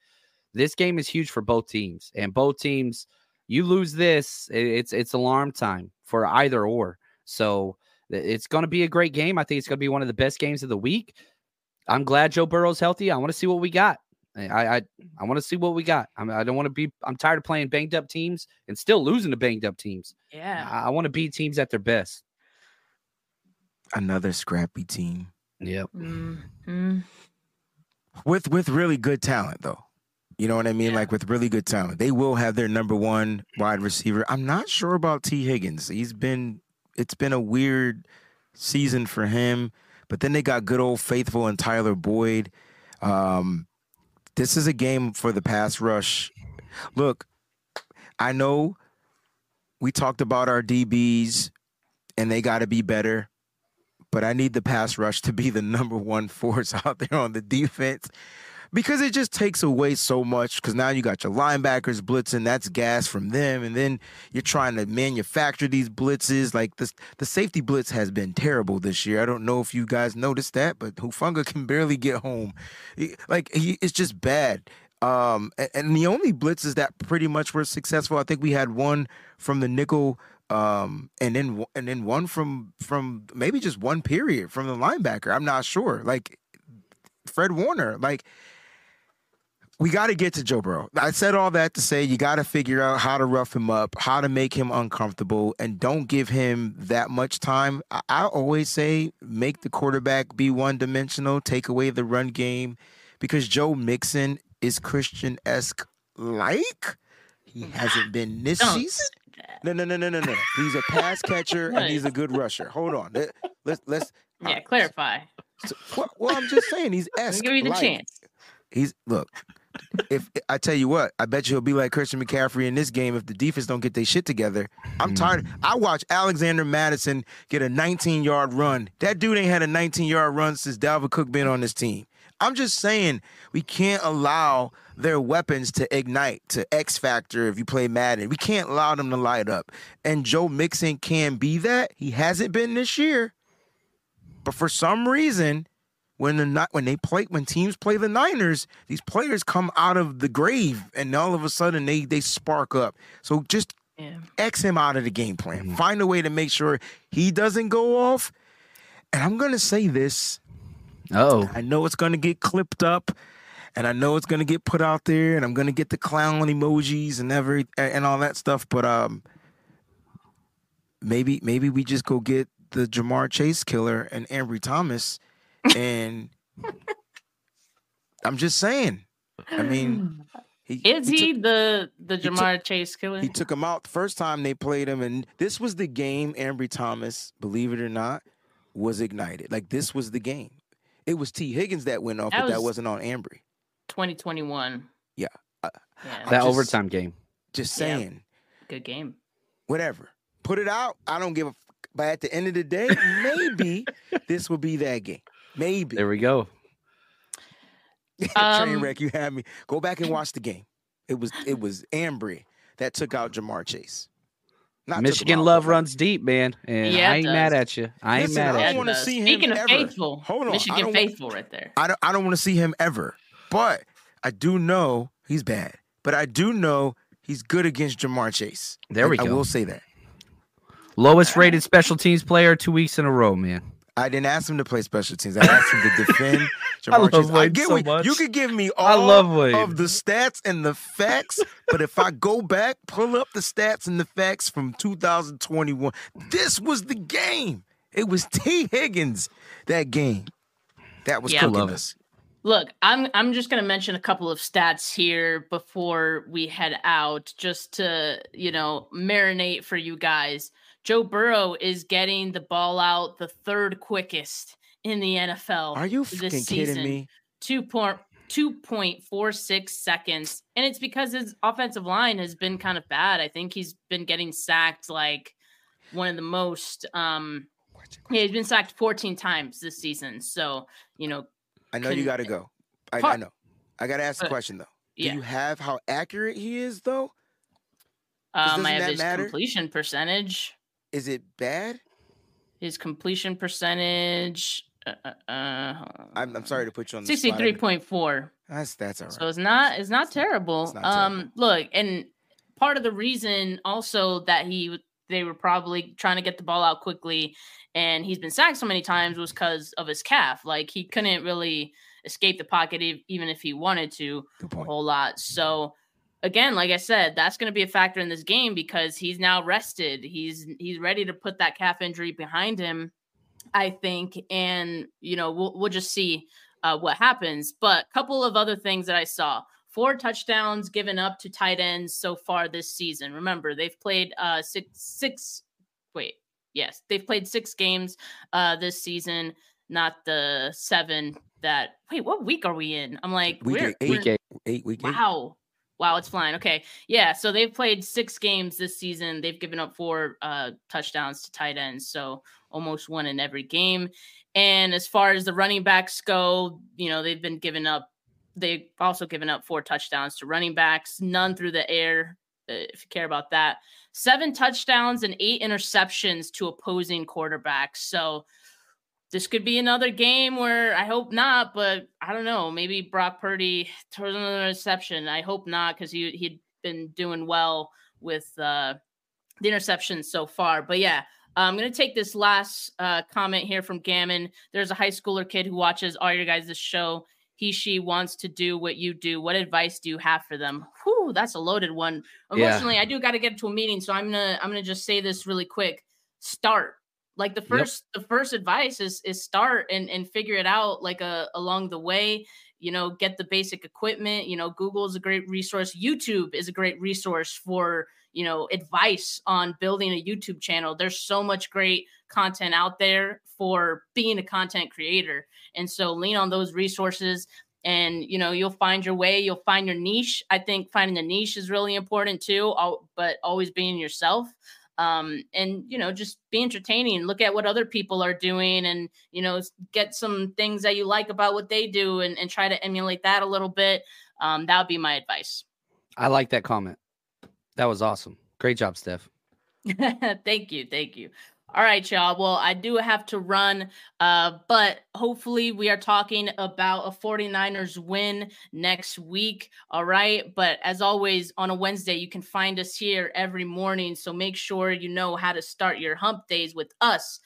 this game is huge for both teams. And both teams, you lose this, it's it's alarm time for either or. So it's going to be a great game. I think it's going to be one of the best games of the week. I'm glad Joe Burrow's healthy. I want to see what we got. I I, I want to see what we got. I, mean, I don't want to be. I'm tired of playing banged up teams and still losing to banged up teams. Yeah, I, I want to beat teams at their best. Another scrappy team. Yep. mm-hmm. With with really good talent though. You know what I mean? Yeah. Like with really good talent. They will have their number one wide receiver. I'm not sure about Tee Higgins. He's been it's been a weird season for him. But then they got good old faithful and Tyler Boyd. Um, this is a game for the pass rush. Look, I know we talked about our DBs and they got to be better, but I need the pass rush to be the number one force out there on the defense because it just takes away so much. Because now you got your linebackers blitzing, that's gas from them, and then you're trying to manufacture these blitzes. Like this, the safety blitz has been terrible this year. I don't know if you guys noticed that, but Hufanga can barely get home. Like he, it's just bad. Um, and, and the only blitzes that pretty much were successful, I think we had one from the nickel. Um, and then and then one from from maybe just one period from the linebacker. I'm not sure. Like Fred Warner, like we got to get to Joe Burrow. I said all that to say you got to figure out how to rough him up, how to make him uncomfortable, and don't give him that much time. I, I always say make the quarterback be one dimensional, take away the run game, because Joe Mixon is Christian esque like. He hasn't been this Don't season. No, no, no, no, no, no. He's a pass catcher and he's a good rusher. Hold on. Let, let's let's. Yeah, clarify. so- well, well, I'm just saying he's esque. give you the like. chance. He's look. If I tell you what, I bet you he'll be like Christian McCaffrey in this game if the defense don't get their shit together. I'm hmm. tired. I watched Alexander Mattison get a 19 yard run. That dude ain't had a 19 yard run since Dalvin Cook been on this team. I'm just saying we can't allow their weapons to ignite to X factor if you play Madden. We can't allow them to light up. And Joe Mixon can be that. He hasn't been this year. But for some reason, when the Ni- when they play when teams play the Niners, these players come out of the grave and all of a sudden they they spark up. So just Yeah. X him out of the game plan. Find a way to make sure he doesn't go off. And I'm gonna say this. Oh, I know it's gonna get clipped up, and I know it's gonna get put out there, and I'm gonna get the clown emojis and every and all that stuff. But um, maybe maybe we just go get the Ja'Marr Chase killer and Ambry Thomas, and I'm just saying. I mean, he, Is he he, took- the the took- Ja'Marr Chase killer? he took him out the first time they played him, and this was the game. Ambry Thomas, believe it or not, was ignited. Like this was the game. It was Tee Higgins that went off, That but that was- wasn't on Ambry. 2021. Yeah, uh, yeah, that just- overtime game. Just Yeah. saying, good game. whatever. Put it out. I don't give a. F- but at the end of the day, maybe this will be that game. Maybe. There we go. Train Um, wreck. You had me. Go back and watch the game. It was it was Ambry that took out Ja'Marr Chase. Not Michigan love but, like, runs deep, man. And Yeah, I it ain't mad at you. I ain't Listen, mad I at don't you. wanna does. see him Speaking of ever. faithful, Hold on, Michigan don't- faithful right there. I don't I don't want to see him ever. But I do know he's bad. But I do know he's good against Ja'Marr Chase. There I- we I go. I will say that. Lowest rated special teams player two weeks in a row, man. I didn't ask him to play special teams. I asked him to defend I love Chase. I get so what much. you could give me all I love Wade. of the stats and the facts, but if I go back, pull up the stats and the facts from 2021, this was the game. It was Tee Higgins that game. That was Yeah. cooking us. Look, I'm I'm just going to mention a couple of stats here before we head out just to, you know, marinate for you guys. Joe Burrow is getting the ball out the third quickest in the NFL. Are you fucking kidding me? 2 point 2.46 seconds. And it's because his offensive line has been kind of bad. I think he's been getting sacked like one of the most um yeah, he's been sacked 14 times this season. So, you know, I know you got to go. I, I, know. I got to ask a question though. Do yeah. you have how accurate he is though? Um, I have his matter? completion percentage. Is it bad? His completion percentage. Uh, uh, uh I'm, I'm sorry to put you on sixty-three point four. That's that's all right. So it's not it's not terrible. It's not um, terrible. look, and part of the reason also that he they were probably trying to get the ball out quickly and he's been sacked so many times was because of his calf. Like he couldn't really escape the pocket even if he wanted to a whole lot. So again, like I said, that's going to be a factor in this game because he's now rested. He's he's ready to put that calf injury behind him, I think, and you know we'll we'll just see uh, what happens. But a couple of other things that I saw. Four touchdowns given up to tight ends so far this season. Remember, they've played uh, six six. Wait, yes, they've played six games uh, this season, not the seven that. Wait, what week are we in? I'm like, week we're, eight, we're, eight, eight, week eight. Wow. Wow, it's flying. Okay. Yeah. So they've played six games this season. They've given up four uh, touchdowns to tight ends. So almost one in every game. And as far as the running backs go, you know, they've been giving up, they've also given up four touchdowns to running backs, none through the air, uh, if you care about that seven touchdowns and eight interceptions to opposing quarterbacks. So this could be another game where I hope not, but I don't know. Maybe Brock Purdy throws another interception. I hope not because he he'd been doing well with uh, the interceptions so far. But yeah, I'm going to take this last uh, comment here from Gammon. There's a high schooler kid who watches all your guys' show he she wants to do what you do what advice do you have for them Whew, that's a loaded one unfortunately yeah. i do got to get to a meeting so i'm gonna i'm gonna just say this really quick start like the first yep. the first advice is is start and and figure it out like a uh, along the way you know get the basic equipment you know google is a great resource youtube is a great resource for you know advice on building a youtube channel there's so much great content out there for being a content creator and so lean on those resources and you know you'll find your way you'll find your niche i think finding the niche is really important too but always being yourself um, and you know just be entertaining look at what other people are doing and you know get some things that you like about what they do and, and try to emulate that a little bit. Um, that would be my advice. I like that comment. That was awesome. Great job steph. Thank you thank you all right, y'all. Well, I do have to run, uh, but hopefully we are talking about a 49ers win next week. All right. But as always, on a Wednesday, you can find us here every morning. So make sure you know how to start your hump days with us.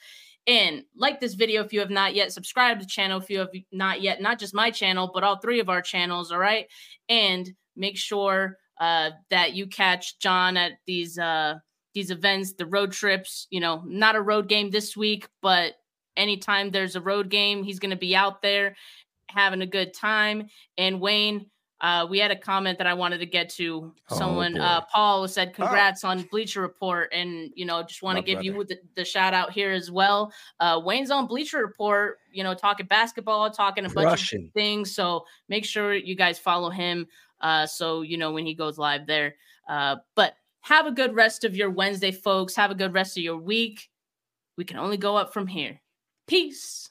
And like this video if you have not yet subscribed to the channel, if you have not yet, not just my channel, but all three of our channels. All right. And make sure uh, that you catch John at these uh, these events, the road trips, you know, not a road game this week, but anytime there's a road game, he's going to be out there having a good time. And Wayne, uh, we had a comment that I wanted to get to. Oh, Someone, oh, uh, Paul said, oh. "Congrats oh. on Bleacher Report," and you know, just want to give brother. you the, the, shout out here as well. Uh, Wayne's on Bleacher Report, you know, talking basketball, talking a bunch of things. So make sure you guys follow him, uh, so you know when he goes live there. Uh, but have a good rest of your Wednesday, folks. Have a good rest of your week. We can only go up from here. Peace.